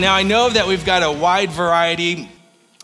Now, I know that we've got a wide variety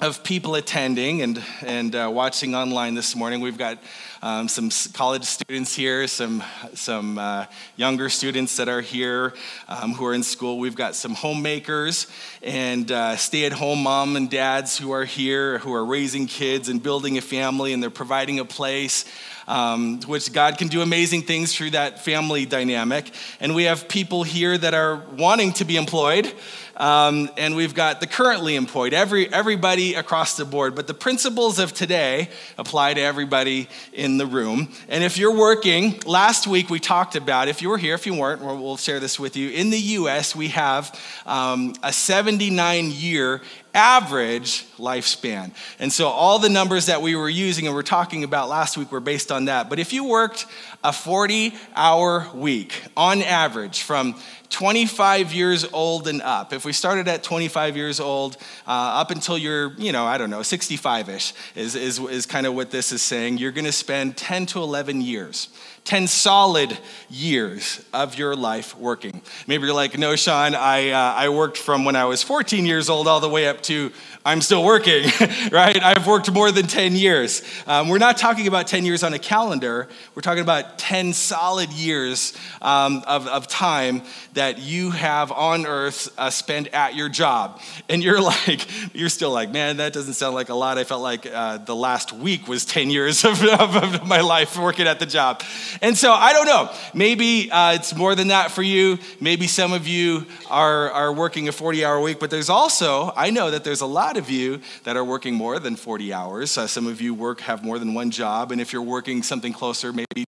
of people attending and, and uh, watching online this morning. We've got um, some college students here, some, some uh, younger students that are here um, who are in school. We've got some homemakers and uh, stay at home mom and dads who are here, who are raising kids and building a family, and they're providing a place. Um, which God can do amazing things through that family dynamic. And we have people here that are wanting to be employed, um, and we've got the currently employed, every, everybody across the board. But the principles of today apply to everybody in the room. And if you're working, last week we talked about, if you were here, if you weren't, we'll share this with you. In the US, we have um, a 79 year average lifespan. And so all the numbers that we were using and we're talking about last week were based on that. But if you worked a 40 hour week on average from 25 years old and up. If we started at 25 years old, uh, up until you're, you know, I don't know, 65 ish, is, is, is kind of what this is saying. You're going to spend 10 to 11 years 10 solid years of your life working. Maybe you're like, no, Sean, I, uh, I worked from when I was 14 years old all the way up to I'm still working, right? I've worked more than 10 years. Um, we're not talking about 10 years on a calendar, we're talking about 10 solid years um, of, of time that you have on earth uh, spent at your job. And you're like, you're still like, man, that doesn't sound like a lot. I felt like uh, the last week was 10 years of, of, of my life working at the job. And so I don't know. Maybe uh, it's more than that for you. Maybe some of you are, are working a 40 hour week, but there's also, I know that there's a lot of you that are working more than 40 hours. Uh, some of you work, have more than one job. And if you're working something closer, maybe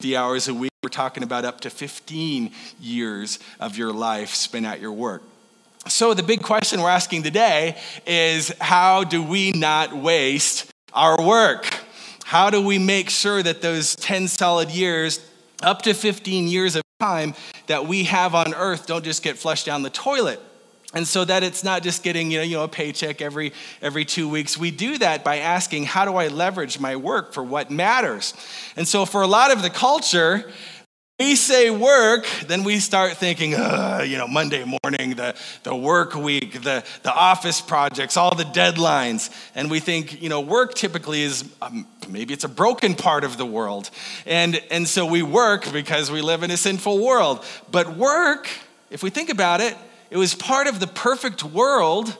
50 hours a week, we're talking about up to 15 years of your life spent at your work. So, the big question we're asking today is how do we not waste our work? How do we make sure that those 10 solid years, up to 15 years of time that we have on earth, don't just get flushed down the toilet? And so that it's not just getting you know, you know, a paycheck every, every two weeks. We do that by asking, how do I leverage my work for what matters? And so for a lot of the culture, we say work, then we start thinking, you know, Monday morning, the, the work week, the, the office projects, all the deadlines. And we think, you know, work typically is um, maybe it's a broken part of the world. And, and so we work because we live in a sinful world. But work, if we think about it, it was part of the perfect world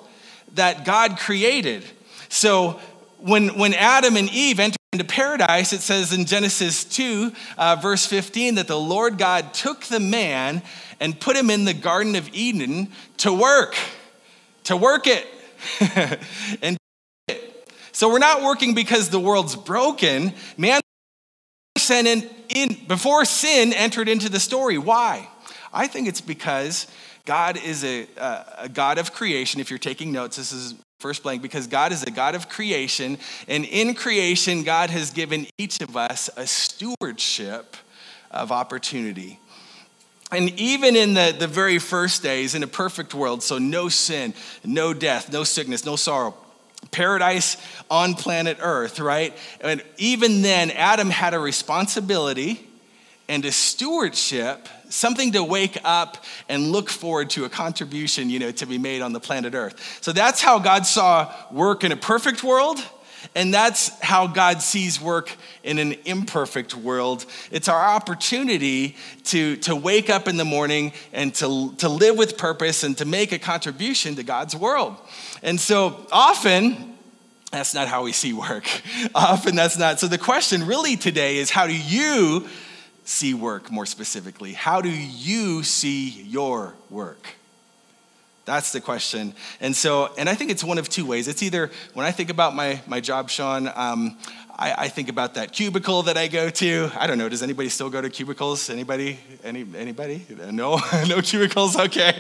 that God created. So when, when Adam and Eve entered into paradise, it says in Genesis 2, uh, verse 15, that the Lord God took the man and put him in the Garden of Eden to work, to work it. and so we're not working because the world's broken. Man, in, in, before sin entered into the story. Why? I think it's because God is a, a, God of creation. If you're taking notes, this is First blank, because God is a God of creation, and in creation, God has given each of us a stewardship of opportunity. And even in the, the very first days, in a perfect world, so no sin, no death, no sickness, no sorrow, paradise on planet Earth, right? And even then, Adam had a responsibility and a stewardship something to wake up and look forward to a contribution, you know, to be made on the planet Earth. So that's how God saw work in a perfect world. And that's how God sees work in an imperfect world. It's our opportunity to, to wake up in the morning and to, to live with purpose and to make a contribution to God's world. And so often, that's not how we see work. Often that's not. So the question really today is how do you see work more specifically? How do you see your work? That's the question. And so, and I think it's one of two ways. It's either when I think about my, my job, Sean, um, I, I, think about that cubicle that I go to. I don't know. Does anybody still go to cubicles? Anybody? Any, anybody? No, no cubicles. Okay.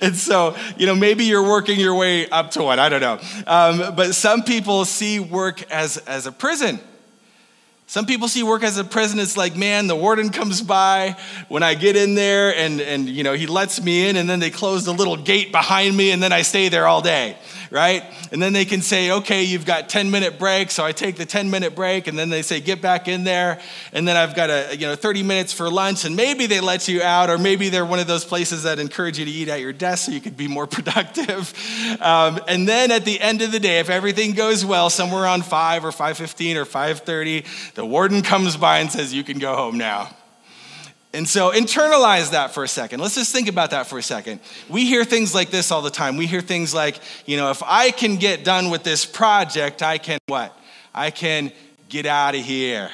And so, you know, maybe you're working your way up to one. I don't know. Um, but some people see work as as a prison. Some people see work as a prison. It's like, man, the warden comes by when I get in there and, and, you know, he lets me in and then they close the little gate behind me and then I stay there all day, right? And then they can say, okay, you've got 10 minute break. So I take the 10 minute break and then they say, get back in there. And then I've got a, you know, 30 minutes for lunch. And maybe they let you out, or maybe they're one of those places that encourage you to eat at your desk so you could be more productive. Um, and then at the end of the day, if everything goes well, somewhere around 5 or 5.15 or 5.30, the warden comes by and says, you can go home now. And so internalize that for a second. Let's just think about that for a second. We hear things like this all the time. We hear things like, you know, if I can get done with this project, I can what? I can get out of here.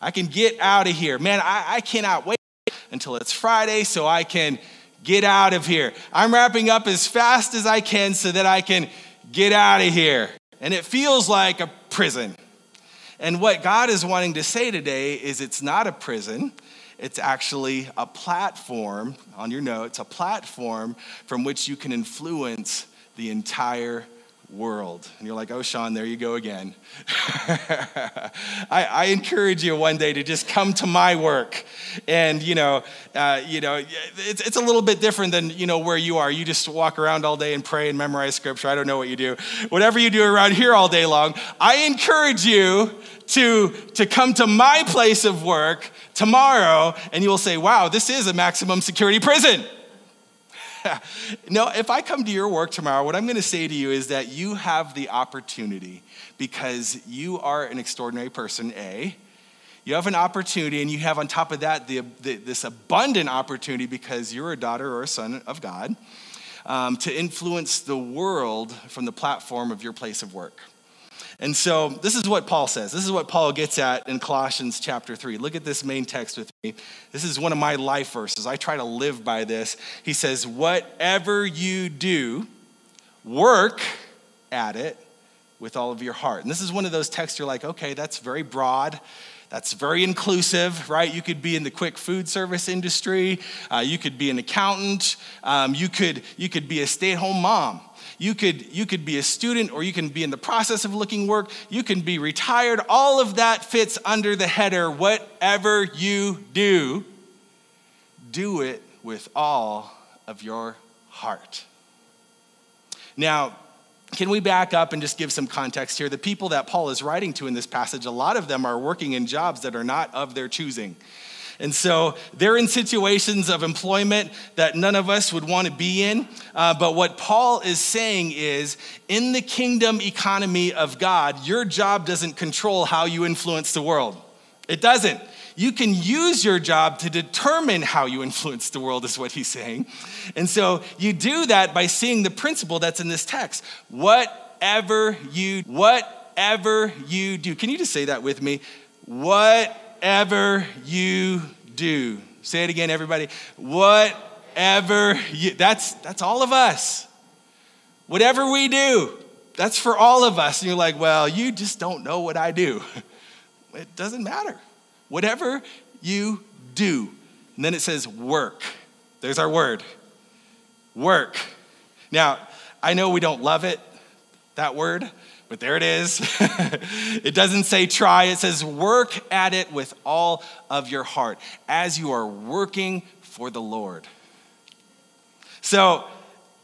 I can get out of here. Man, I, I cannot wait until it's Friday so I can get out of here. I'm wrapping up as fast as I can so that I can get out of here. And it feels like a prison. And what God is wanting to say today is it's not a prison. It's actually a platform, on your notes, a platform from which you can influence the entire world. And you're like, oh, Sean, there you go again. I, I, encourage you one day to just come to my work. And, you know, uh, you know it's, it's a little bit different than, you know, where you are. You just walk around all day and pray and memorize scripture. I don't know what you do. Whatever you do around here all day long, I encourage you to, to come to my place of work tomorrow and you will say, wow, this is a maximum security prison. no, if I come to your work tomorrow, what I'm going to say to you is that you have the opportunity because you are an extraordinary person, A. You have an opportunity, and you have on top of that the, the, this abundant opportunity because you're a daughter or a son of God um, to influence the world from the platform of your place of work. And so this is what Paul says. This is what Paul gets at in Colossians chapter 3. Look at this main text with me. This is one of my life verses. I try to live by this. He says, Whatever you do, work at it with all of your heart. And this is one of those texts you're like, okay, that's very broad. That's very inclusive, right? You could be in the quick food service industry. Uh, you could be an accountant. Um, you, could, you could be a stay at home mom. You could, you could be a student or you can be in the process of looking work. You can be retired. All of that fits under the header whatever you do, do it with all of your heart. Now, can we back up and just give some context here? The people that Paul is writing to in this passage, a lot of them are working in jobs that are not of their choosing. And so they're in situations of employment that none of us would want to be in. Uh, but what Paul is saying is in the kingdom economy of God, your job doesn't control how you influence the world. It doesn't. You can use your job to determine how you influence the world, is what he's saying. And so you do that by seeing the principle that's in this text. Whatever you, whatever you do. Can you just say that with me? What whatever you do. Say it again, everybody. Whatever you, that's, that's all of us. Whatever we do, that's for all of us. And you're like, well, you just don't know what I do. It doesn't matter. Whatever you do. And then it says work. There's our word work. Now, I know we don't love it, that word, but there it is. it doesn't say try, it says work at it with all of your heart as you are working for the Lord. So,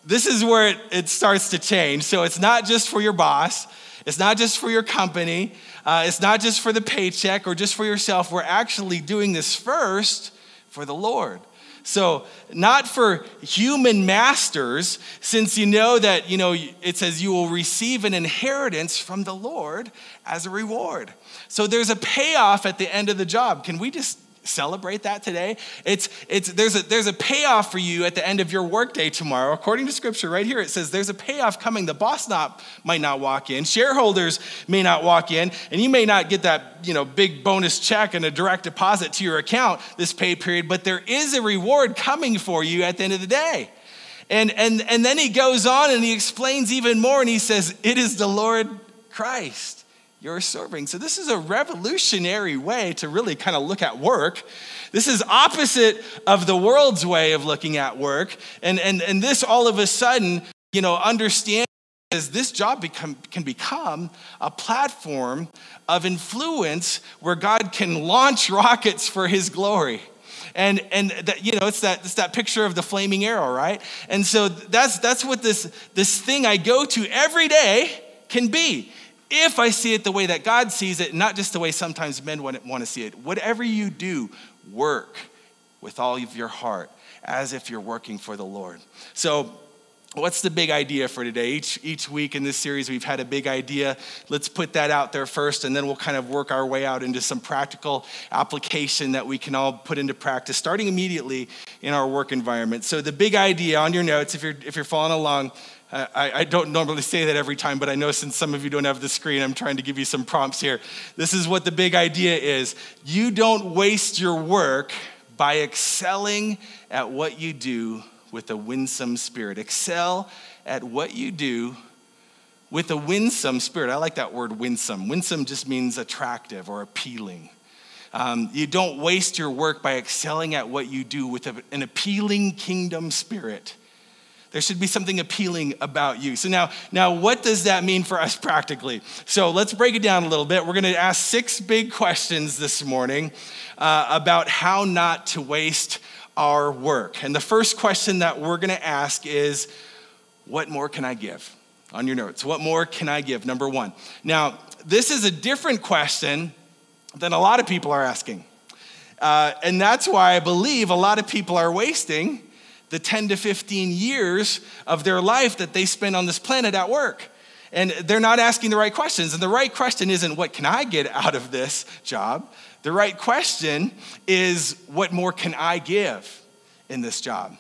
this is where it, it starts to change. So, it's not just for your boss, it's not just for your company, uh, it's not just for the paycheck or just for yourself. We're actually doing this first for the Lord. So, not for human masters, since you know that, you know, it says you will receive an inheritance from the Lord as a reward. So, there's a payoff at the end of the job. Can we just celebrate that today. It's, it's, there's, a, there's a payoff for you at the end of your workday tomorrow. According to scripture, right here, it says there's a payoff coming. The boss not, might not walk in, shareholders may not walk in, and you may not get that you know, big bonus check and a direct deposit to your account this pay period, but there is a reward coming for you at the end of the day. And, and, and then he goes on and he explains even more and he says, It is the Lord Christ you're serving. So, this is a revolutionary way to really kind of look at work. This is opposite of the world's way of looking at work. And, and, and this all of a sudden, you know, understand is this job become, can become a platform of influence where God can launch rockets for his glory. And, and that, you know, it's that, it's that picture of the flaming arrow, right? And so that's, that's what this, this thing I go to every day can be. If I see it the way that God sees it, not just the way sometimes men want, to see it. Whatever you do, work with all of your heart as if you're working for the Lord. So What's the big idea for today? Each, each week in this series, we've had a big idea. Let's put that out there first, and then we'll kind of work our way out into some practical application that we can all put into practice, starting immediately in our work environment. So, the big idea on your notes, if you're, if you're following along, I, I don't normally say that every time, but I know since some of you don't have the screen, I'm trying to give you some prompts here. This is what the big idea is you don't waste your work by excelling at what you do with a winsome spirit. Excel at what you do with a winsome spirit. I like that word winsome. Winsome just means attractive or appealing. Um, you don't waste your work by excelling at what you do with an appealing kingdom spirit. There should be something appealing about you. So now, now what does that mean for us practically? So let's break it down a little bit. We're going to ask six big questions this morning uh, about how not to waste our work. And the first question that we're going to ask is what more can I give? On your notes, what more can I give? Number one. Now, this is a different question than a lot of people are asking. Uh, and that's why I believe a lot of people are wasting the 10 to 15 years of their life that they spend on this planet at work. And they're not asking the right questions. And the right question isn't, what can I get out of this job? The right question is, what more can I give in this job?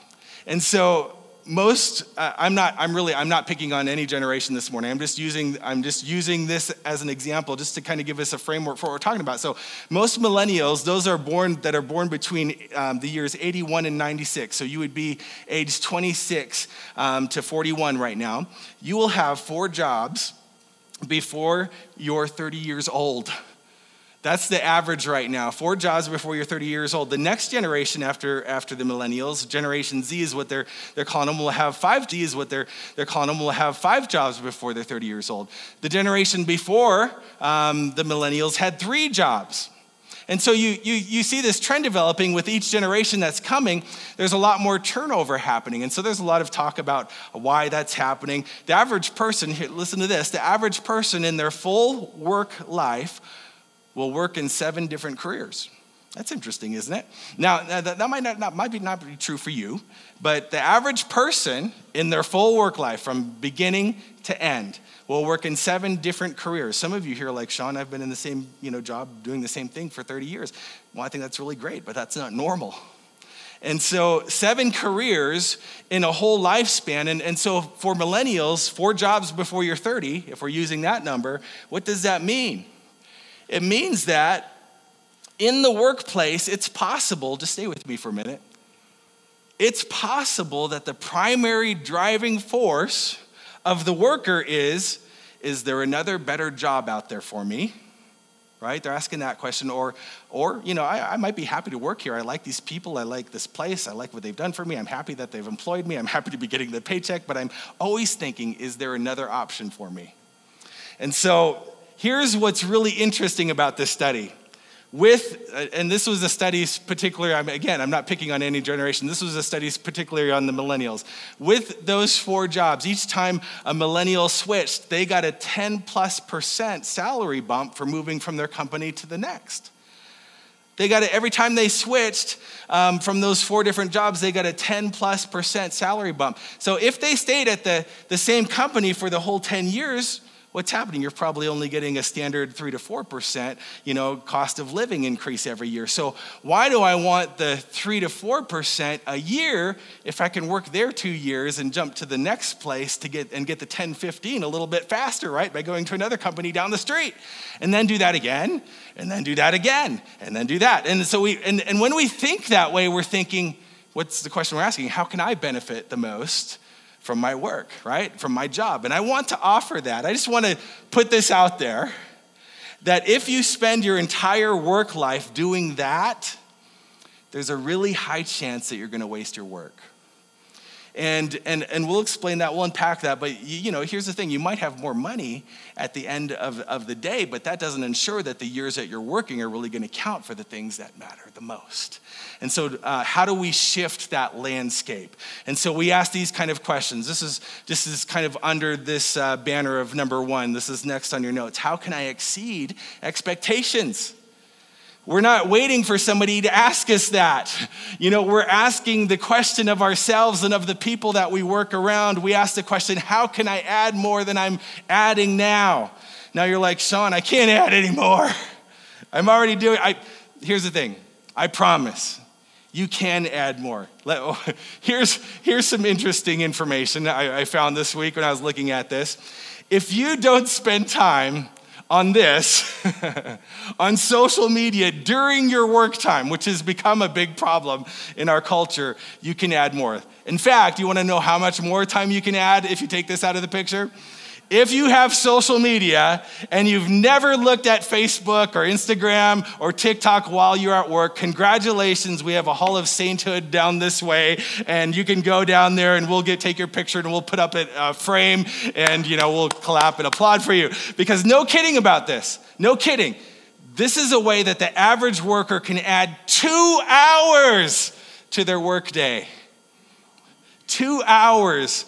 And so most uh, i'm not i'm really i'm not picking on any generation this morning. I'm just using i'm just using this as an example just to kind of give us a framework for what we're talking about. So most millennials those are born that are born between um, the years 81 and 96 so you would be age 26 um, to 41 right now. You will have four jobs before you're 30 years old that's the average right now. Four jobs before you're 30 years old. The next generation after, after the millennials, Generation Z is what they're, they're calling them, will have five G is what they're, they're calling them, will have five jobs before they're 30 years old. The generation before um, the millennials had three jobs. And so you, you, you see this trend developing with each generation that's coming. There's a lot more turnover happening. And so there's a lot of talk about why that's happening. The average person, listen to this, the average person in their full work life will work in seven different careers. That's interesting, isn't it? Now, that, might, not, not, might be not be true for you, but the average person in their full work life, from beginning to end, will work in seven different careers. Some of you here, like Sean, I've been in the same you know, job doing the same thing for 30 years. Well, I think that's really great, but that's not normal. And so, seven careers in a whole lifespan. And, and so, for millennials, four jobs before you're 30, if we're using that number, what does that mean? It means that in the workplace, it's possible, just stay with me for a minute. It's possible that the primary driving force of the worker is is there another better job out there for me? Right? They're asking that question. Or, or you know, I, I might be happy to work here. I like these people. I like this place. I like what they've done for me. I'm happy that they've employed me. I'm happy to be getting the paycheck, but I'm always thinking, is there another option for me? And so here's what's really interesting about this study. With, uh, and this was a study particularly, again, I'm not picking on any generation, this was a study particularly on the millennials. With those four jobs, each time a millennial switched, they got a 10 plus percent salary bump for moving from their company to the next. They got it every time they switched um, from those four different jobs, they got a 10 plus percent salary bump. So if they stayed at the, the same company for the whole 10 years, what's happening? You're probably only getting a standard three to four percent, you know, cost of living increase every year. So why do I want the three to four percent a year if I can work there two years and jump to the next place to get and get the 10, 15 a little bit faster, right? By going to another company down the street. And then do that again, and then do that again, and then do that. And so we and, and when we think that way, we're thinking, what's the question we're asking? How can I benefit the most? From my work, right? From my job. And I want to offer that. I just want to put this out there that if you spend your entire work life doing that, there's a really high chance that you're going to waste your work. And, and, and we'll explain that, we'll unpack that. But you, you know, here's the thing you might have more money at the end of, of the day, but that doesn't ensure that the years that you're working are really going to count for the things that matter the most. And so, uh, how do we shift that landscape? And so, we ask these kind of questions. This is, this is kind of under this uh, banner of number one. This is next on your notes. How can I exceed expectations? We're not waiting for somebody to ask us that. You know, we're asking the question of ourselves and of the people that we work around. We ask the question, how can I add more than I'm adding now? Now you're like, Sean, I can't add anymore. I'm already doing I here's the thing. I promise you can add more. Oh, here's, here's some interesting information I, I found this week when I was looking at this. If you don't spend time on this on social media during your work time, which has become a big problem in our culture, you can add more. In fact, you want to know how much more time you can add if you take this out of the picture? If you have social media and you've never looked at Facebook or Instagram or TikTok while you're at work, congratulations. We have a Hall of Sainthood down this way, and you can go down there and we'll get take your picture and we'll put up a frame and you know we'll clap and applaud for you. Because no kidding about this, no kidding. This is a way that the average worker can add two hours to their workday. Two hours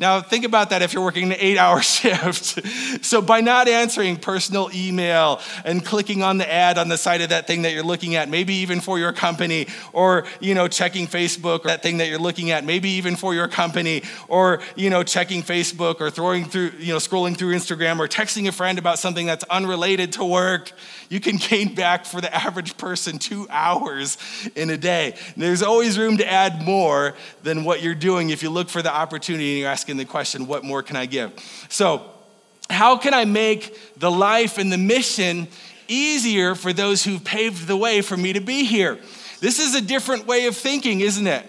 now, think about that if you're working an eight hour shift. so, by not answering personal email and clicking on the ad on the side of that thing that you're looking at, maybe even for your company, or, you know, checking Facebook, or that thing that you're looking at, maybe even for your company, or, you know, checking Facebook, or throwing through, you know, scrolling through Instagram, or texting a friend about something that's unrelated to work, you can gain back for the average person two hours in a day. There's always room to add more than what you're doing if you look for the opportunity and you're asking the question, what more can I give? So, how can I make the life and the mission easier for those who've paved the way for me to be here? This is a different way of thinking, isn't it?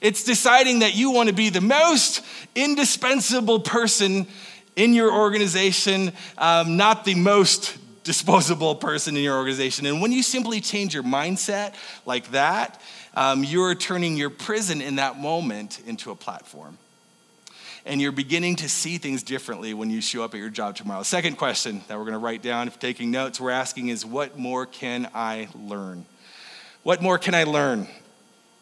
It's deciding that you want to be the most indispensable person in your organization, um, not the most disposable person in your organization. And when you simply change your mindset like that, um, you're turning your prison in that moment into a platform. And you're beginning to see things differently when you show up at your job tomorrow. Second question that we're going to write down if taking notes, we're asking is what more can I learn? What more can I learn?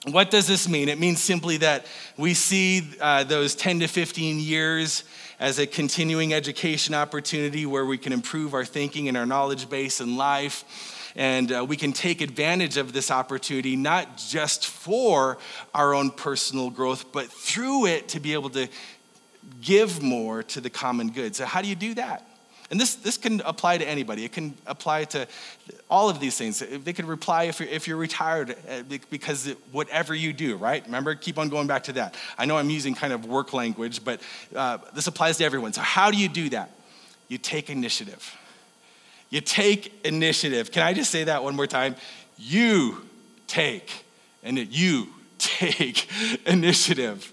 What does this mean? It means simply that we see uh, those 10 to 15 years as a continuing education opportunity where we can improve our thinking and our knowledge base in life. And uh, we can take advantage of this opportunity, not just for our own personal growth, but through it to be able to give more to the common good. So, how do you do that? And this, this can apply to anybody. It can apply to all of these things. They could reply if you're, if you're retired uh, because whatever you do, right? Remember, keep on going back to that. I know I'm using kind of work language, but uh, this applies to everyone. So, how do you do that? You take initiative. You take initiative. Can I just say that one more time? You take, and you take initiative.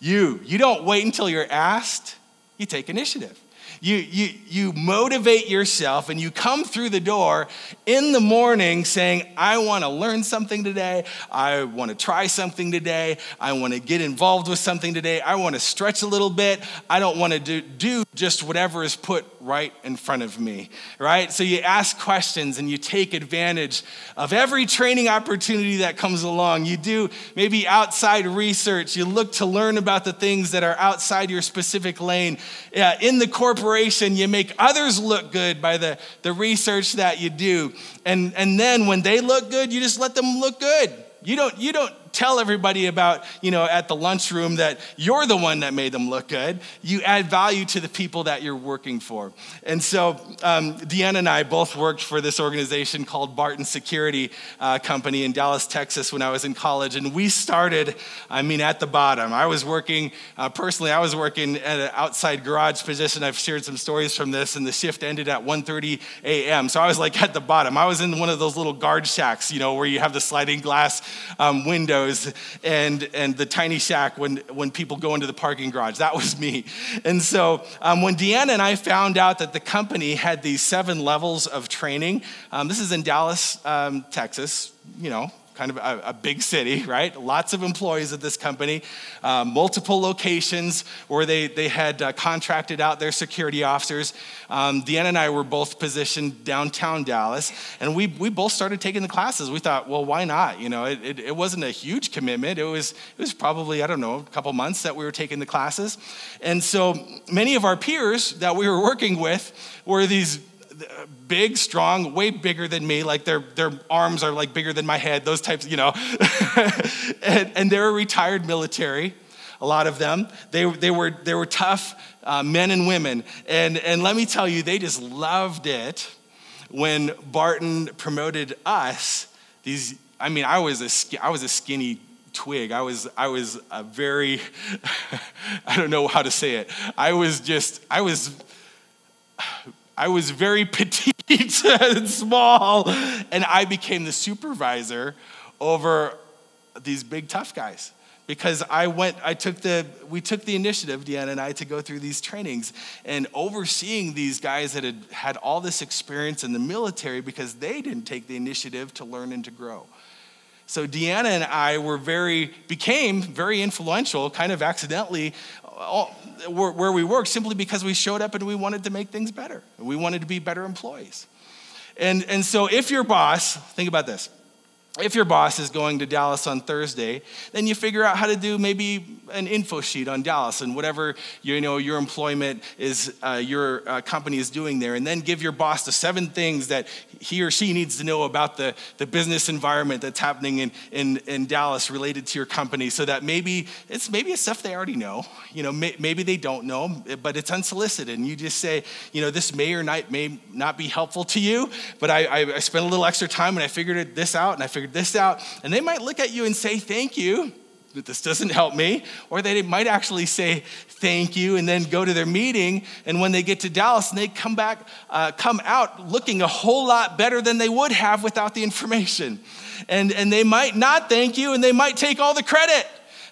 You. You don't wait until you're asked, you take initiative. You, you, you motivate yourself and you come through the door in the morning saying, I want to learn something today. I want to try something today. I want to get involved with something today. I want to stretch a little bit. I don't want to do, do just whatever is put right in front of me, right? So you ask questions and you take advantage of every training opportunity that comes along. You do maybe outside research. You look to learn about the things that are outside your specific lane. Yeah, in the corporate you make others look good by the, the research that you do. And, and then when they look good, you just let them look good. You don't, you don't tell everybody about, you know, at the lunchroom that you're the one that made them look good. You add value to the people that you're working for. And so um, Deanna and I both worked for this organization called Barton Security uh, Company in Dallas, Texas when I was in college. And we started, I mean, at the bottom. I was working, uh, personally, I was working at an outside garage position. I've shared some stories from this, and the shift ended at 1.30 a.m. So I was like at the bottom. I was in one of those little guard shacks, you know, where you have the sliding glass um, window windows and, and the tiny shack when, when people go into the parking garage. That was me. And so um, when Deanna and I found out that the company had these seven levels of training, um, this is in Dallas, um, Texas, you know, kind of a, a big city, right? Lots of employees at this company, uh, multiple locations where they, they had uh, contracted out their security officers. Um, Deanna and I were both positioned downtown Dallas, and we, we both started taking the classes. We thought, well, why not? You know, it, it, it wasn't a huge commitment. It was, it was probably, I don't know, a couple months that we were taking the classes. And so many of our peers that we were working with were these big, strong, way bigger than me. Like their, their arms are like bigger than my head, those types, you know. and, and they're retired military, a lot of them. They, they, were, they were tough uh, men and women. And, and let me tell you, they just loved it when Barton promoted us. These, I mean, I was a, I was a skinny twig. I was, I was a very, I don't know how to say it. I was just, I was I was very petite and small, and I became the supervisor over these big tough guys because I went, I took the, we took the initiative, Deanna and I, to go through these trainings and overseeing these guys that had had all this experience in the military because they didn't take the initiative to learn and to grow. So Deanna and I were very, became very influential, kind of accidentally, where we work simply because we showed up and we wanted to make things better. We wanted to be better employees. And, and so if your boss, think about this if your boss is going to Dallas on Thursday, then you figure out how to do maybe an info sheet on Dallas and whatever you know your employment is, uh, your uh, company is doing there, and then give your boss the seven things that he or she needs to know about the, the business environment that's happening in, in, in Dallas related to your company, so that maybe it's maybe it's stuff they already know, you know, may, maybe they don't know, but it's unsolicited, and you just say, you know, this may or not may not be helpful to you, but I, I, I spent a little extra time and I figured this out, and I figured this out. And they might look at you and say, Thank you, but this doesn't help me. Or they might actually say, Thank you, and then go to their meeting. And when they get to Dallas and they come back, uh, come out looking a whole lot better than they would have without the information. And, and they might not thank you and they might take all the credit.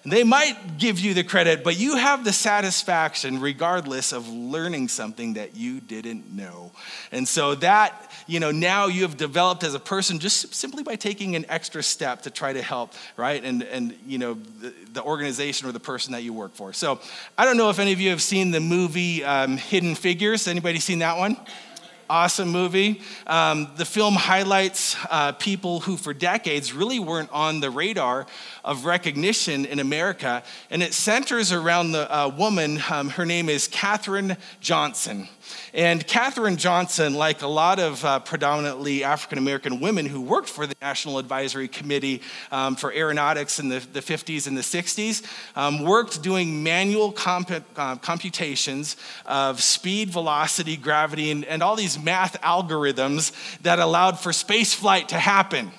They might give you the credit, but you have the satisfaction regardless of learning something that you didn't know. And so that, you know, now you have developed as a person just simply by taking an extra step to try to help, right? And, and you know, the, the organization or the person that you work for. So I don't know if any of you have seen the movie um, Hidden Figures. Anybody seen that one? Awesome movie. Um, the film highlights uh, people who, for decades, really weren't on the radar of recognition in America, and it centers around the uh, woman. Um, her name is Katherine Johnson. And Katherine Johnson, like a lot of uh, predominantly African American women who worked for the National Advisory Committee um, for Aeronautics in the, the 50s and the 60s, um, worked doing manual comp- uh, computations of speed, velocity, gravity, and, and all these math algorithms that allowed for space flight to happen.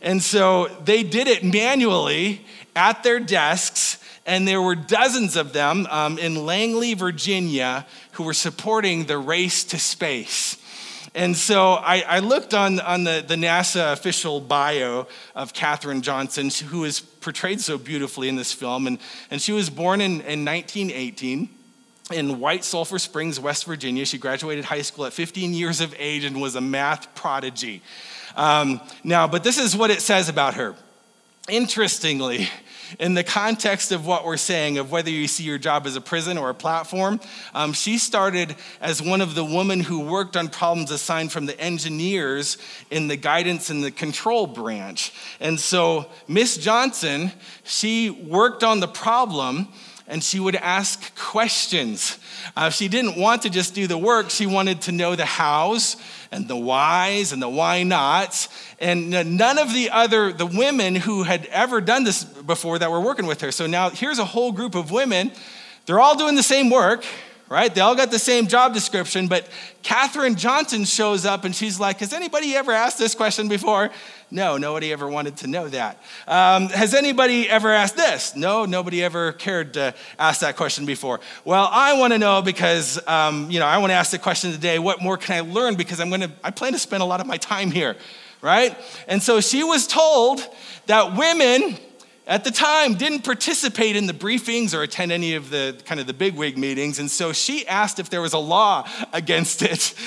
And so they did it manually at their desks and there were dozens of them um, in Langley, Virginia, who were supporting the race to space. And so I, I looked on, on the, the NASA official bio of Katherine Johnson, who is portrayed so beautifully in this film. And, and she was born in, in 1918 in White Sulphur Springs, West Virginia. She graduated high school at 15 years of age and was a math prodigy. Um, now, but this is what it says about her. Interestingly, in the context of what we're saying, of whether you see your job as a prison or a platform, um, she started as one of the women who worked on problems assigned from the engineers in the guidance and the control branch. And so, Miss Johnson, she worked on the problem and she would ask questions. Uh, she didn't want to just do the work, she wanted to know the hows and the whys and the why nots. And none of the other, the women who had ever done this before that were working with her. So now here's a whole group of women. They're all doing the same work, right? They all got the same job description, but Katherine Johnson shows up and she's like, Has anybody ever asked this question before? No, nobody ever wanted to know that. Um, has anybody ever asked this? No, nobody ever cared to ask that question before. Well, I want to know because, um, you know, I want to ask the question today what more can I learn? Because I'm going to, I plan to spend a lot of my time here, right? And so she was told that women at the time didn't participate in the briefings or attend any of the kind of the bigwig meetings and so she asked if there was a law against it.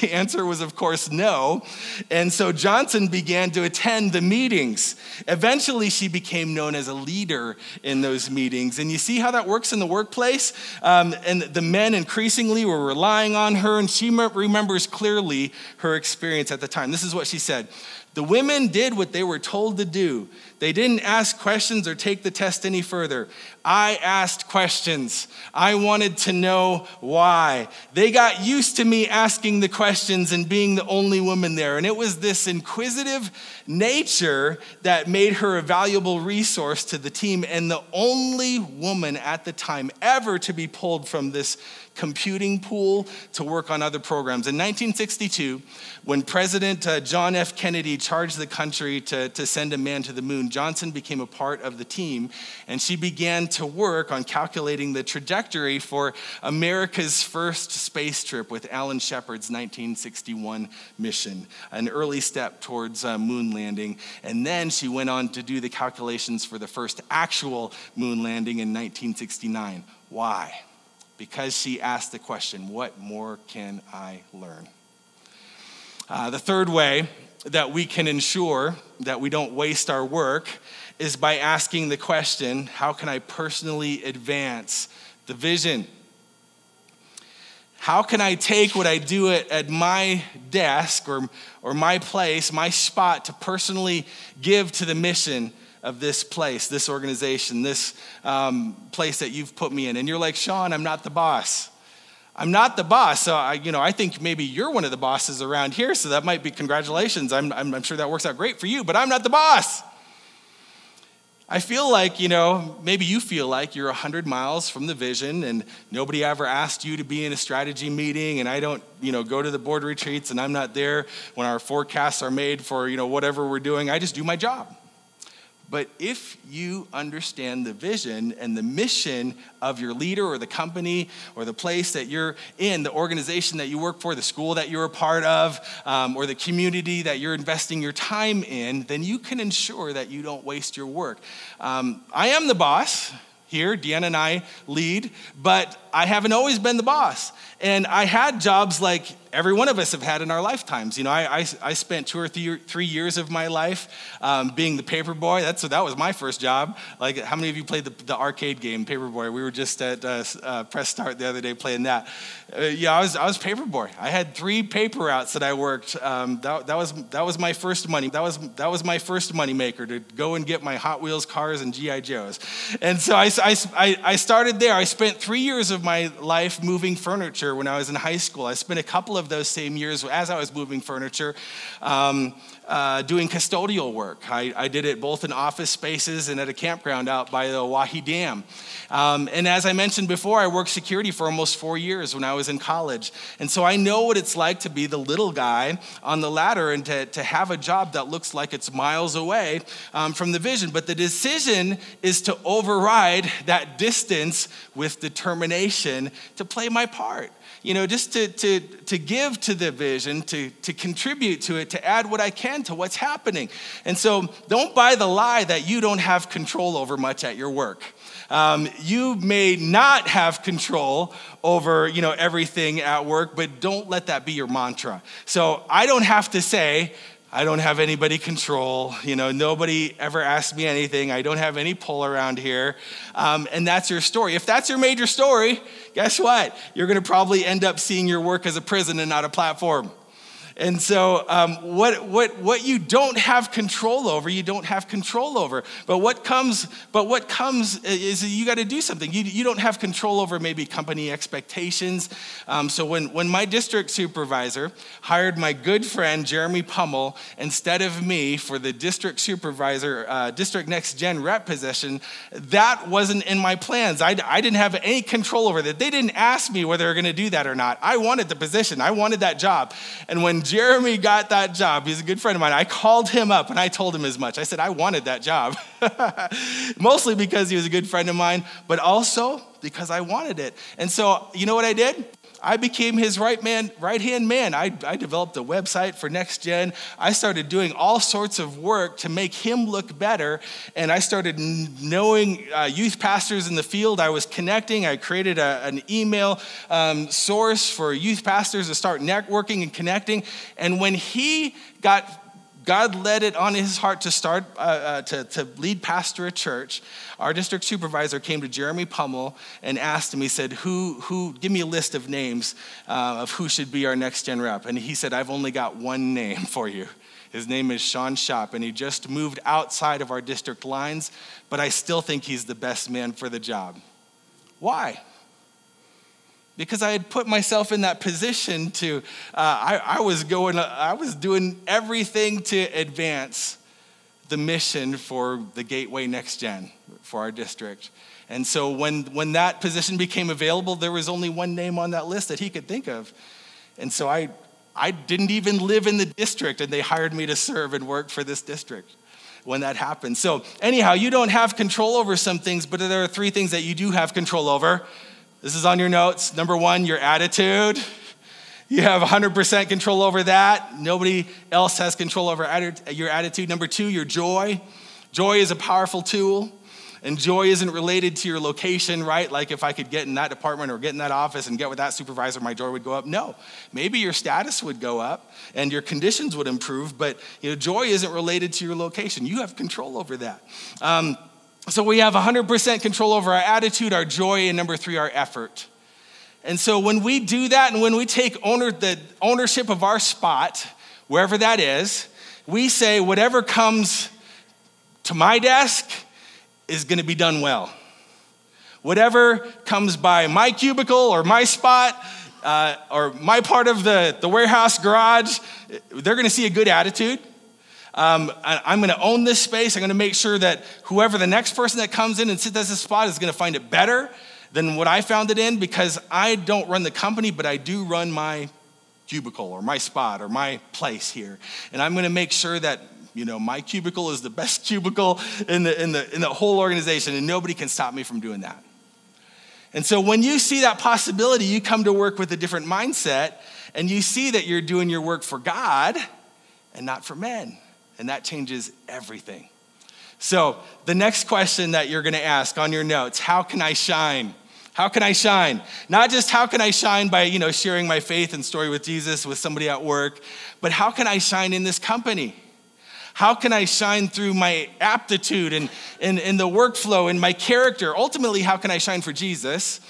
The answer was of course no. And so johnson began to attend the meetings. Eventually she became known as a leader in those meetings. And you see how that works in the workplace? Um, and the men increasingly were relying on her and she remembers clearly her experience at the time. This is what she said. The women did what they were told to do. They didn't ask questions or take the test any further. I asked questions. I wanted to know why. They got used to me asking the questions and being the only woman there. And it was this inquisitive nature that made her a valuable resource to the team and the only woman at the time ever to be pulled from this computing pool to work on other programs. In 1962, when President uh, John F. Kennedy charged the country to, to send a man to the moon, Johnson became a part of the team, and she began to work on calculating the trajectory for America's first space trip with Alan Shepard's 1961 mission, an early step towards uh, moon landing. And then she went on to do the calculations for the first actual moon landing in 1969. Why? because she asked the question, What more can I learn? Uh, the third way that we can ensure that we don't waste our work is by asking the question, How can I personally advance the vision? How can I take what I do at, at my desk or, or my place, my spot, to personally give to the mission of this place, this organization, this um, place that you've put me in. And you're like, Sean, I'm not the boss. I'm not the boss. So, I, you know, I think maybe you're one of the bosses around here. So that might be congratulations. I'm, I'm, I'm sure that works out great for you, but I'm not the boss. I feel like, you know, maybe you feel like you're 100 miles from the vision and nobody ever asked you to be in a strategy meeting and I don't, you know, go to the board retreats and I'm not there when our forecasts are made for, you know, whatever we're doing. I just do my job. But if you understand the vision and the mission of your leader or the company or the place that you're in, the organization that you work for, the school that you're a part of, um, or the community that you're investing your time in, then you can ensure that you don't waste your work. Um, I am the boss here. Deanna and I lead, but I haven't always been the boss. And I had jobs like every one of us have had in our lifetimes. You know, I, I, I spent two or three, three years of my life um, being the paper boy. That's, that was my first job. Like, how many of you played the, the arcade game, Paper Boy? We were just at uh, uh, Press Start the other day playing that. Uh, yeah, I was, I was paper boy. I had three paper routes that I worked. Um, that, that, was, that was my first money. That was, that was my first money maker to go and get my Hot Wheels cars and G.I. Joes. And so I, I, I started there. I spent three years of my life moving furniture when I was in high school. I spent a couple of those same years as I was moving furniture. Um, uh, doing custodial work. I, I, did it both in office spaces and at a campground out by the Oahe Dam. Um, and as I mentioned before, I worked security for almost four years when I was in college. And so I know what it's like to be the little guy on the ladder and to, to have a job that looks like it's miles away um, from the vision. But the decision is to override that distance with determination to play my part you know, just to, to, to give to the vision, to, to contribute to it, to add what I can to what's happening. And so don't buy the lie that you don't have control over much at your work. Um, you may not have control over you know everything at work but don't let that be your mantra so i don't have to say I don't have anybody control. You know, nobody ever asked me anything. I don't have any pull around here. Um, and that's your story. If that's your major story, guess what? You're going to probably end up seeing your work as a prison and not a platform. And so, um, what, what, what you don't have control over, you don't have control over. But what comes, but what comes is you got to do something. You, you don't have control over maybe company expectations. Um, so, when, when my district supervisor hired my good friend Jeremy Pummel instead of me for the district supervisor, uh, district next gen rep position, that wasn't in my plans. I, I didn't have any control over that. They didn't ask me whether they were going to do that or not. I wanted the position, I wanted that job. And when Jeremy got that job, he's a good friend of mine. I called him up and I told him as much. I said, I wanted that job. Mostly because he was a good friend of mine, but also because I wanted it. And so, you know what I did? I became his right man, right hand man. I, I developed a website for Next Gen. I started doing all sorts of work to make him look better. And I started knowing uh, youth pastors in the field. I was connecting. I created a, an email um, source for youth pastors to start networking and connecting. And when he got God led it on his heart to start, uh, uh, to, to lead pastor a church. Our district supervisor came to Jeremy Pummel and asked him, he said, who, who, give me a list of names uh, of who should be our next gen rep. And he said, I've only got one name for you. His name is Sean Shop, and he just moved outside of our district lines, but I still think he's the best man for the job. Why? Because I had put myself in that position to, uh, I, I, was going, I was doing everything to advance the mission for the Gateway Next Gen for our district. And so when, when that position became available, there was only one name on that list that he could think of. And so I, I didn't even live in the district, and they hired me to serve and work for this district when that happened. So, anyhow, you don't have control over some things, but there are three things that you do have control over this is on your notes. Number one, your attitude. You have 100% control over that. Nobody else has control over your attitude. Number two, your joy. Joy is a powerful tool. And joy isn't related to your location, right? Like if I could get in that department or get in that office and get with that supervisor, my joy would go up. No, maybe your status would go up and your conditions would improve, but you know, joy isn't related to your location. You have control over that. Um, so we have 100% control over our attitude, our joy, and number three, our effort. And so when we do that and when we take owner, the ownership of our spot, wherever that is, we say, whatever comes to my desk is going to be done well. Whatever comes by my cubicle or my spot uh, or my part of the, the warehouse garage, they're going to see a good attitude. Um, I, am going to own this space. I'm going to make sure that whoever the next person that comes in and sits at this spot is going to find it better than what I found it in because I don't run the company, but I do run my cubicle or my spot or my place here. And I'm going to make sure that you know my cubicle is the best cubicle in the, in the, in the whole organization and nobody can stop me from doing that. And so when you see that possibility, you come to work with a different mindset and you see that you're doing your work for God and not for men and that changes everything. So, the next question that you're gonna ask on your notes how can I shine? How can I shine? Not just how can I shine by, you know, sharing my faith and story with Jesus with somebody at work, but how can I shine in this company? How can I shine through my aptitude and, and, and the workflow and my character? Ultimately, how can I shine for Jesus?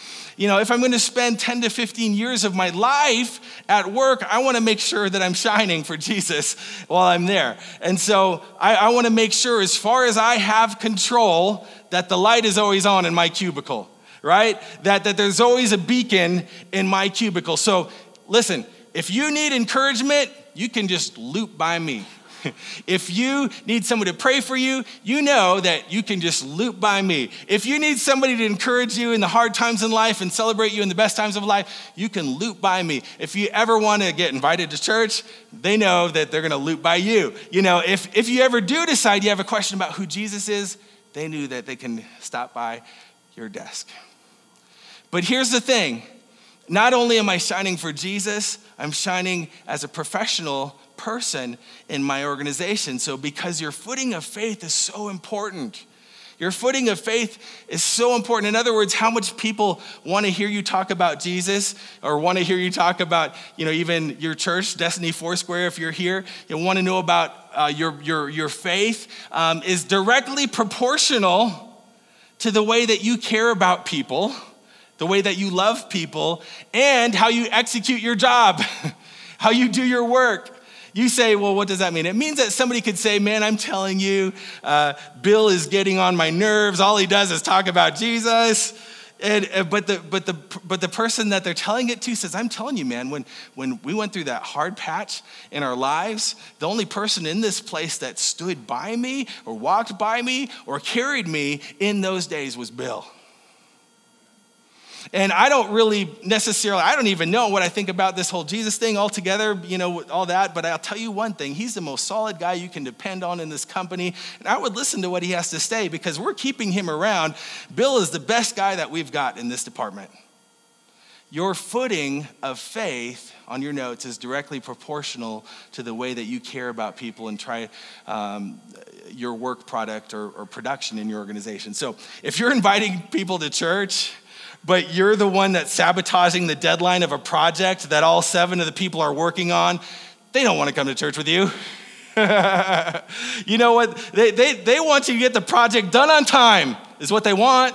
You know, if I'm going to spend 10 to 15 years of my life at work, I want to make sure that I'm shining for Jesus while I'm there. And so I, I want to make sure, as far as I have control, that the light is always on in my cubicle, right? That, that there's always a beacon in my cubicle. So listen, if you need encouragement, you can just loop by me. if you need someone to pray for you, you know that you can just loop by me. If you need somebody to encourage you in the hard times in life and celebrate you in the best times of life, you can loop by me. If you ever want to get invited to church, they know that they're going to loop by you. You know, if, if you ever do decide you have a question about who Jesus is, they knew that they can stop by your desk. But here's the thing not only am I shining for Jesus, I'm shining as a professional person in my organization. So, because your footing of faith is so important, your footing of faith is so important. In other words, how much people want to hear you talk about Jesus or want to hear you talk about, you know, even your church, Destiny Foursquare, if you're here, you want to know about uh, your, your, your faith um, is directly proportional to the way that you care about people, the way that you love people, and how you execute your job, how you do your work. You say, well, what does that mean? It means that somebody could say, man, I'm telling you, uh, Bill is getting on my nerves. All he does is talk about Jesus. And, uh, but, the, but, the, but the person that they're telling it to says, I'm telling you, man, when, when we went through that hard patch in our lives, the only person in this place that stood by me or walked by me or carried me in those days was Bill. And I don't really necessarily, I don't even know what I think about this whole Jesus thing altogether, you know, all that. But I'll tell you one thing he's the most solid guy you can depend on in this company. And I would listen to what he has to say because we're keeping him around. Bill is the best guy that we've got in this department. your footing of faith on your notes is directly proportional to the way that you care about people and try um, your work product or, or production in your organization. So if you're inviting people to church, but you're the one that's sabotaging the deadline of a project that all seven of the people are working on, they don't want to come to church with you. you know what? They, they, they want you to get the project done on time, is what they want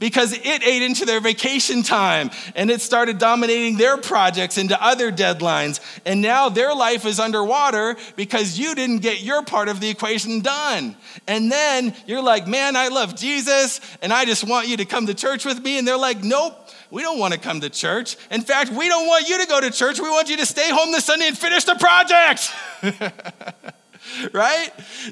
because it ate into their vacation time and it started dominating their projects into other deadlines. And now their life is underwater because you didn't get your part of the equation done. And then you're like, man, I love Jesus and I just want you to come to church with me. And they're like, nope. We don't want to come to church. In fact, we don't want you to go to church. We want you to stay home this Sunday and finish the project. right?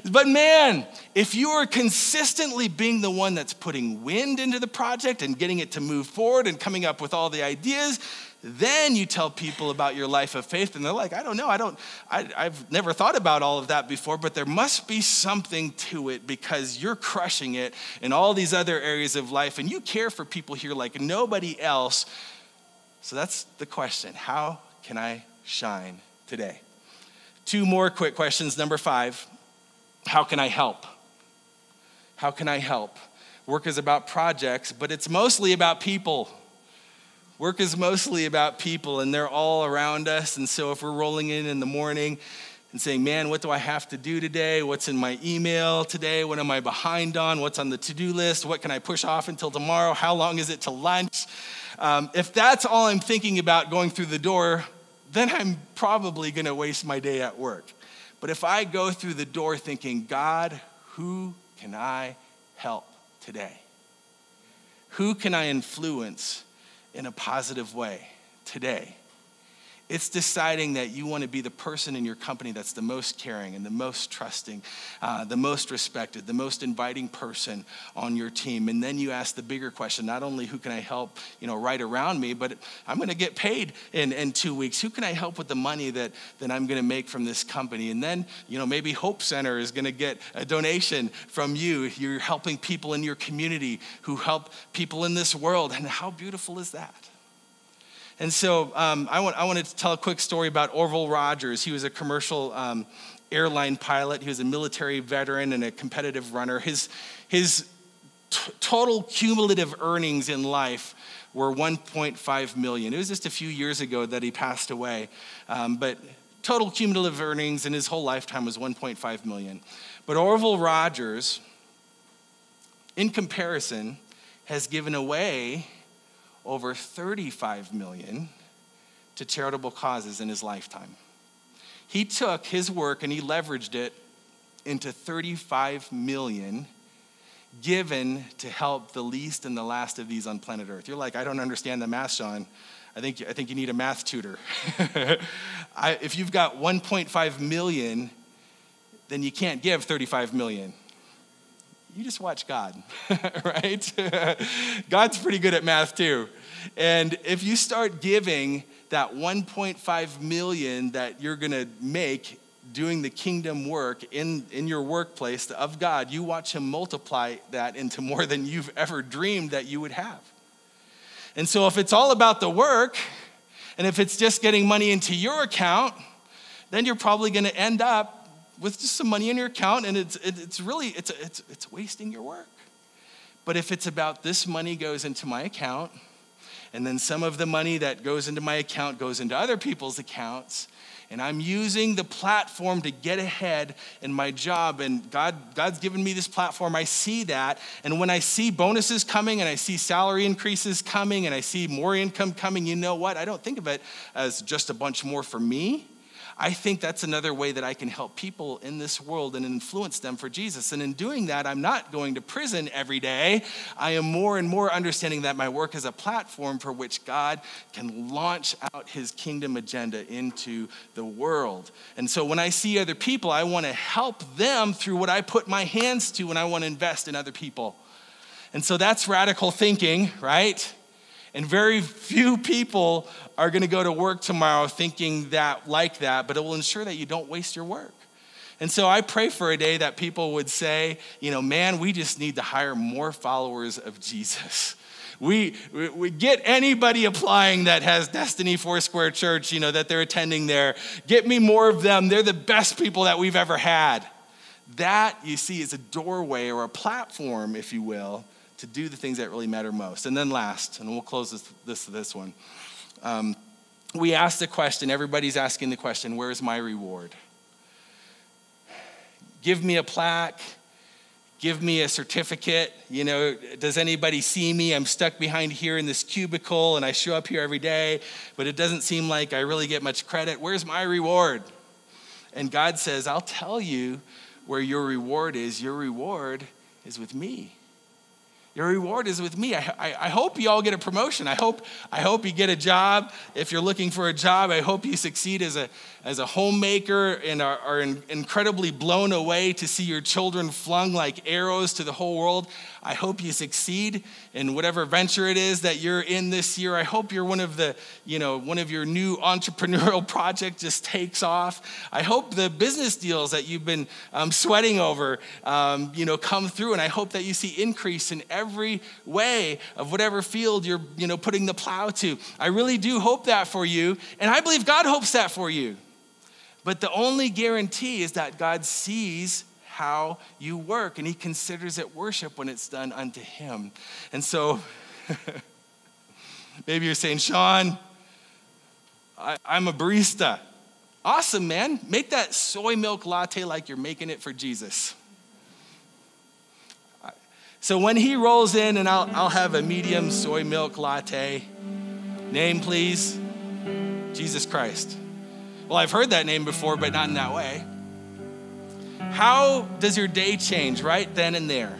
But man, if you are consistently being the one that's putting wind into the project and getting it to move forward and coming up with all the ideas, then you tell people about your life of faith and they're like i don't know. I don't I, have never thought about all of that before but there must be something to it because you're crushing it in all these other areas of life and you care for people here like nobody else. So that's the question. How can i shine today Two more quick questions. Number five How can I help? How can I help? Work is about projects, but it's mostly about people. Work is mostly about people, and they're all around us. And so, if we're rolling in in the morning and saying, Man, what do I have to do today? What's in my email today? What am I behind on? What's on the to do list? What can I push off until tomorrow? How long is it to lunch? Um, if that's all I'm thinking about going through the door, then I'm probably going to waste my day at work. But if I go through the door thinking, God, who can I help today? Who can I influence in a positive way today? It's deciding that you want to be the person in your company that's the most caring and the most trusting, uh, the most respected, the most inviting person on your team. And then you ask the bigger question not only who can I help, you know, right around me, but I'm going to get paid in, in two weeks. Who can I help with the money that, that I'm going to make from this company? And then, you know, maybe Hope Center is going to get a donation from you. You're helping people in your community who help people in this world. And how beautiful is that? And so um, I, want, I wanted to tell a quick story about Orville Rogers. He was a commercial um, airline pilot, he was a military veteran and a competitive runner. His, his t- total cumulative earnings in life were 1.5 million. It was just a few years ago that he passed away, um, but total cumulative earnings in his whole lifetime was 1.5 million. But Orville Rogers, in comparison, has given away over 35 million to charitable causes in his lifetime. He took his work and he leveraged it into 35 million given to help the least and the last of these on planet Earth. You're like, I don't understand the math, Sean. I think, I think you need a math tutor. I, if you've got 1.5 million, then you can't give 35 million you just watch God, right? God's pretty good at math too. And if you start giving that 1.5 million that you're going to make doing the kingdom work in, in your workplace of God, you watch him multiply that into more than you've ever dreamed that you would have. And so if it's all about the work, and if it's just getting money into your account, then you're probably going to end up with just some money in your account and it's, it's really it's, it's, it's wasting your work. But if it's about this money goes into my account and then some of the money that goes into my account goes into other people's accounts and i'm using the platform to get ahead in my job and god god's given me this platform i see that. And when i see bonuses coming and i see salary increases coming and i see more income coming you know what? I don't think of it as just a bunch more for me I think that's another way that I can help people in this world and influence them for Jesus. And in doing that, I'm not going to prison every day. I am more and more understanding that my work is a platform for which God can launch out his kingdom agenda into the world. And so when I see other people, I want to help them through what I put my hands to, and I want to invest in other people. And so that's radical thinking, right? And very few people are going to go to work tomorrow thinking that like that, but it will ensure that you don't waste your work. And so I pray for a day that people would say, you know, man, we just need to hire more followers of Jesus. We, we, we get anybody applying that has Destiny Foursquare Church, you know, that they're attending there. Get me more of them. They're the best people that we've ever had. That, you see, is a doorway or a platform, if you will, to do the things that really matter most. And then last, and we'll close this, this, this one. Um, we ask the question, everybody's asking the question, where's my reward? Give me a plaque give me a certificate. You know, does anybody see me? I'm stuck behind here in this cubicle and I show up here every day, but it doesn't seem like I really get much credit. Where's my reward? And God says, I'll tell you where your reward is. Your reward is with me. Your reward is with me. I, I, I, hope you all get a promotion. I hope, I hope you get a job. If you're looking for a job, I hope you succeed as a, as a homemaker and are, are in, incredibly blown away to see your children flung like arrows to the whole world. I hope you succeed in whatever venture it is that you're in this year. I hope you're one of the, you know, one of your new entrepreneurial project just takes off. I hope the business deals that you've been um, sweating over, um, you know, come through. And I hope that you see increase in every way of whatever field you're, you know, putting the plow to. I really do hope that for you. And I believe God hopes that for you. But the only guarantee is that God sees how you work, and he considers it worship when it's done unto him. And so, maybe you're saying, Sean, I, I'm a barista. Awesome, man. Make that soy milk latte like you're making it for Jesus. So when he rolls in, and I'll, I'll have a medium soy milk latte, name please, Jesus Christ. Well, I've heard that name before, but not in that way. How does your day change right then and there?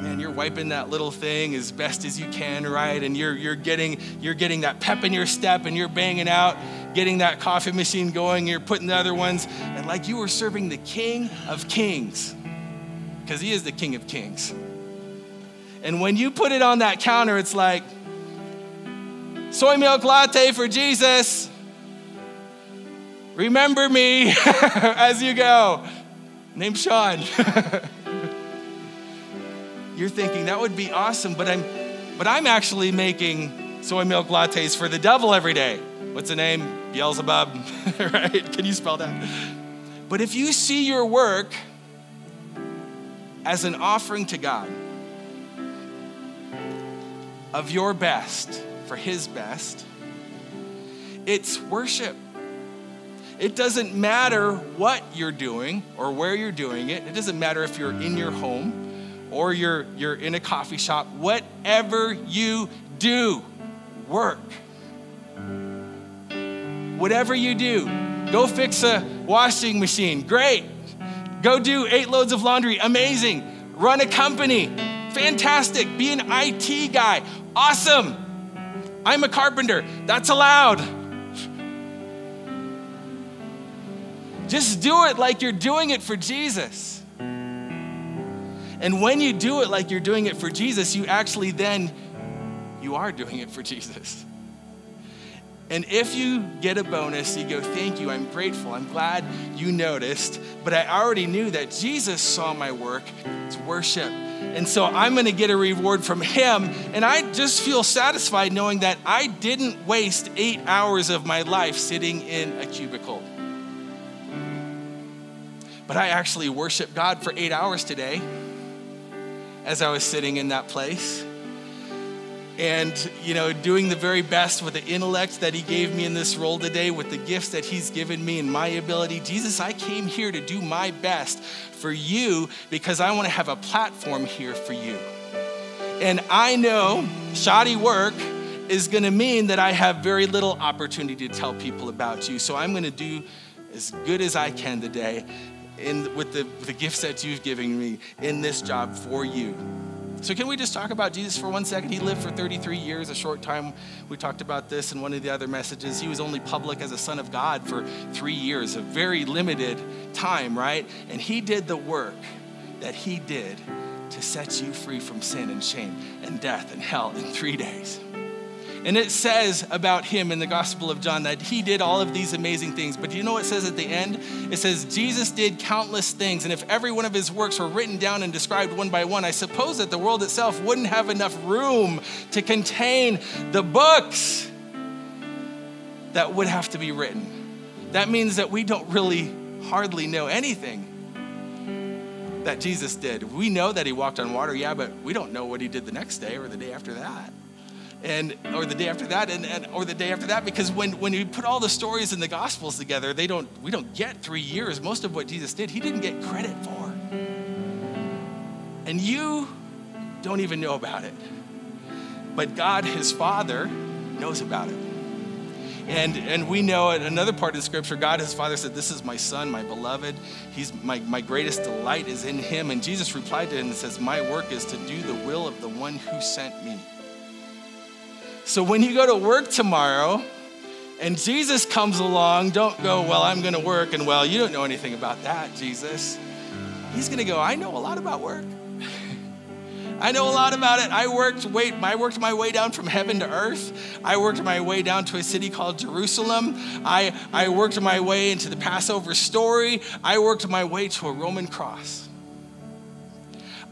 Man, you're wiping that little thing as best as you can, right? And you're, you're, getting, you're getting that pep in your step and you're banging out, getting that coffee machine going, you're putting the other ones, and like you were serving the King of Kings, because he is the King of Kings. And when you put it on that counter, it's like, soy milk latte for Jesus. Remember me as you go. Name Sean. You're thinking that would be awesome, but I'm but I'm actually making soy milk lattes for the devil every day. What's the name? Beelzebub, right? Can you spell that? But if you see your work as an offering to God of your best for his best, it's worship. It doesn't matter what you're doing or where you're doing it. It doesn't matter if you're in your home or you're, you're in a coffee shop. Whatever you do, work. Whatever you do, go fix a washing machine. Great. Go do eight loads of laundry. Amazing. Run a company. Fantastic. Be an IT guy. Awesome. I'm a carpenter. That's allowed. Just do it like you're doing it for Jesus. And when you do it like you're doing it for Jesus, you actually then you are doing it for Jesus. And if you get a bonus, you go, Thank you, I'm grateful, I'm glad you noticed. But I already knew that Jesus saw my work. It's worship. And so I'm gonna get a reward from Him. And I just feel satisfied knowing that I didn't waste eight hours of my life sitting in a cubicle. But I actually worshiped God for eight hours today as I was sitting in that place. And, you know, doing the very best with the intellect that He gave me in this role today, with the gifts that He's given me and my ability. Jesus, I came here to do my best for you because I want to have a platform here for you. And I know shoddy work is going to mean that I have very little opportunity to tell people about you. So I'm going to do as good as I can today in, with, the, with the gifts that you've given me in this job for you. So, can we just talk about Jesus for one second? He lived for 33 years, a short time. We talked about this in one of the other messages. He was only public as a son of God for three years, a very limited time, right? And he did the work that he did to set you free from sin and shame and death and hell in three days. And it says about him in the Gospel of John that he did all of these amazing things. But do you know what it says at the end? It says, Jesus did countless things. And if every one of his works were written down and described one by one, I suppose that the world itself wouldn't have enough room to contain the books that would have to be written. That means that we don't really hardly know anything that Jesus did. We know that he walked on water, yeah, but we don't know what he did the next day or the day after that and or the day after that and, and, or the day after that because when, when you put all the stories in the gospels together they don't we don't get three years most of what jesus did he didn't get credit for and you don't even know about it but god his father knows about it and, and we know in another part of scripture, God his father said, This is my son, my beloved. He's my, my greatest delight is in him. And Jesus replied to him and says, My work is to do the will of the one who sent me. So when you go to work tomorrow and Jesus comes along, don't go, well, I'm going to work, and well, you don't know anything about that, Jesus. He's going to go, I know a lot about work. I know a lot about it. I worked, wait, I worked my way down from heaven to earth. I worked my way down to a city called Jerusalem. I, I worked my way into the Passover story. I worked my way to a Roman cross.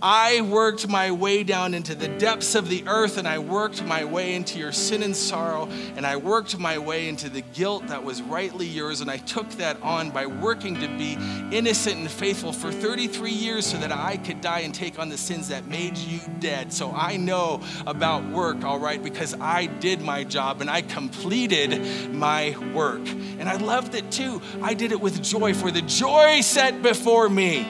I worked my way down into the depths of the earth, and I worked my way into your sin and sorrow, and I worked my way into the guilt that was rightly yours, and I took that on by working to be innocent and faithful for 33 years so that I could die and take on the sins that made you dead. So I know about work, all right, because I did my job and I completed my work. And I loved it too. I did it with joy, for the joy set before me.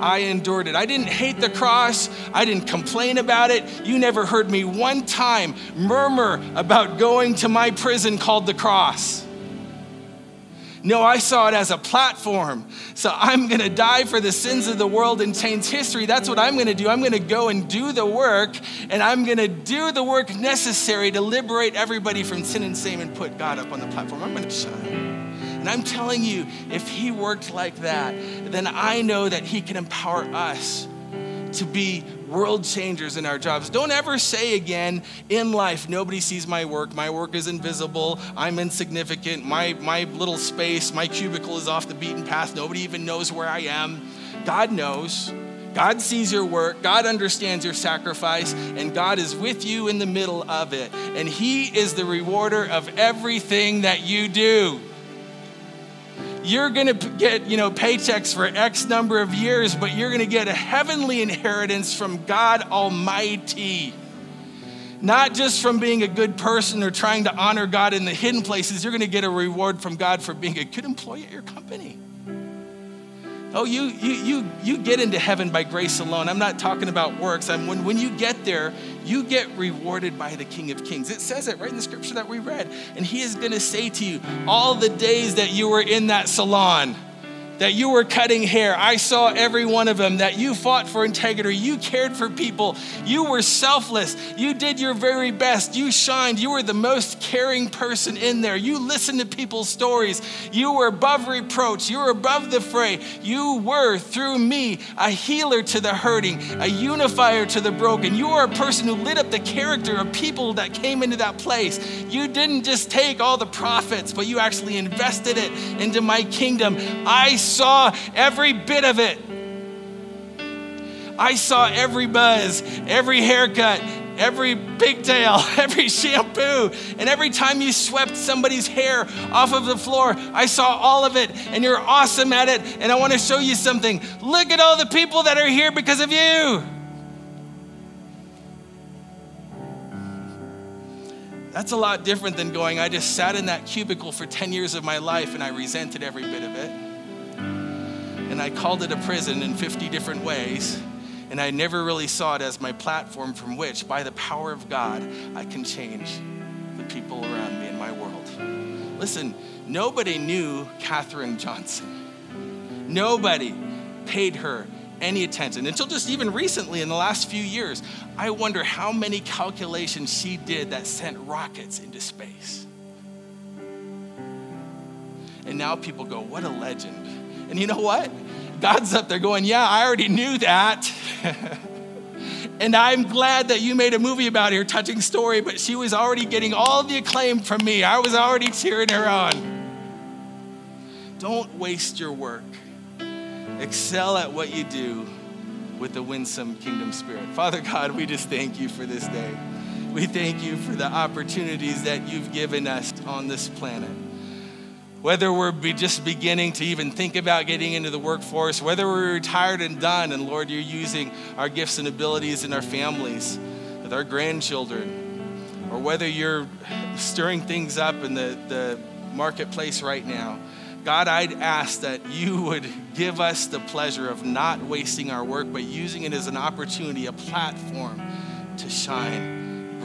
I endured it. I didn't hate the cross. I didn't complain about it. You never heard me one time murmur about going to my prison called the cross. No, I saw it as a platform. So I'm going to die for the sins of the world and change history. That's what I'm going to do. I'm going to go and do the work, and I'm going to do the work necessary to liberate everybody from sin and shame and put God up on the platform. I'm going to shine. And I'm telling you, if he worked like that, then I know that he can empower us to be world changers in our jobs. Don't ever say again in life, nobody sees my work. My work is invisible. I'm insignificant. My, my little space, my cubicle is off the beaten path. Nobody even knows where I am. God knows. God sees your work, God understands your sacrifice, and God is with you in the middle of it. And He is the rewarder of everything that you do you're going to get, you know, paychecks for X number of years, but you're going to get a heavenly inheritance from God Almighty. Not just from being a good person or trying to honor God in the hidden places, you're going to get a reward from God for being a good employee at your company. Oh, you, you, you, you get into heaven by grace alone. I'm not talking about works. I'm, when, when you get there, you get rewarded by the King of Kings. It says it right in the scripture that we read. And he is going to say to you, all the days that you were in that salon, that you were cutting hair. I saw every one of them, that you fought for integrity, you cared for people, you were selfless, you did your very best, you shined, you were the most caring person in there. You listened to people's stories, you were above reproach, you were above the fray. You were, through me, a healer to the hurting, a unifier to the broken. You were a person who lit up the character of people that came into that place. You didn't just take all the profits, but you actually invested it into my kingdom. I saw every bit of it. I saw every buzz, every haircut, every pigtail, every shampoo, and every time you swept somebody's hair off of the floor, I saw all of it, and you're awesome at it. And I want to show you something. Look at all the people that are here because of you. That's a lot different than going, I just sat in that cubicle for 10 years of my life and I resented every bit of it and I called it a prison in 50 different ways. And I never really saw it as my platform from which, by the power of God, I can change the people around me in my world. Listen, nobody knew Katherine Johnson. Nobody paid her any attention until just even recently in the last few years. I wonder how many calculations she did that sent rockets into space. And now people go, What a legend. And you know what? God's up there going, Yeah, I already knew that. And I'm glad that you made a movie about her, touching story, but she was already getting all the acclaim from me. I was already cheering her on. Don't waste your work. Excel at what you do with the winsome kingdom spirit. Father God, we just thank you for this day. We thank you for the opportunities that you've given us on this planet whether we're just beginning to even think about getting into the workforce, whether we're retired and done, and Lord, you're using our gifts and abilities in our families, with our grandchildren, or whether you're stirring things up in the, the marketplace right now. God, I'd ask that you would give us the pleasure of not wasting our work, but using it as an opportunity, a platform to shine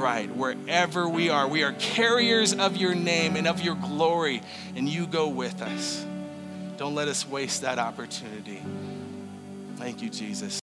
bright wherever we are. We are carriers of your name and of your glory, and you go with us. Don't let us waste that opportunity. Thank you, Jesus.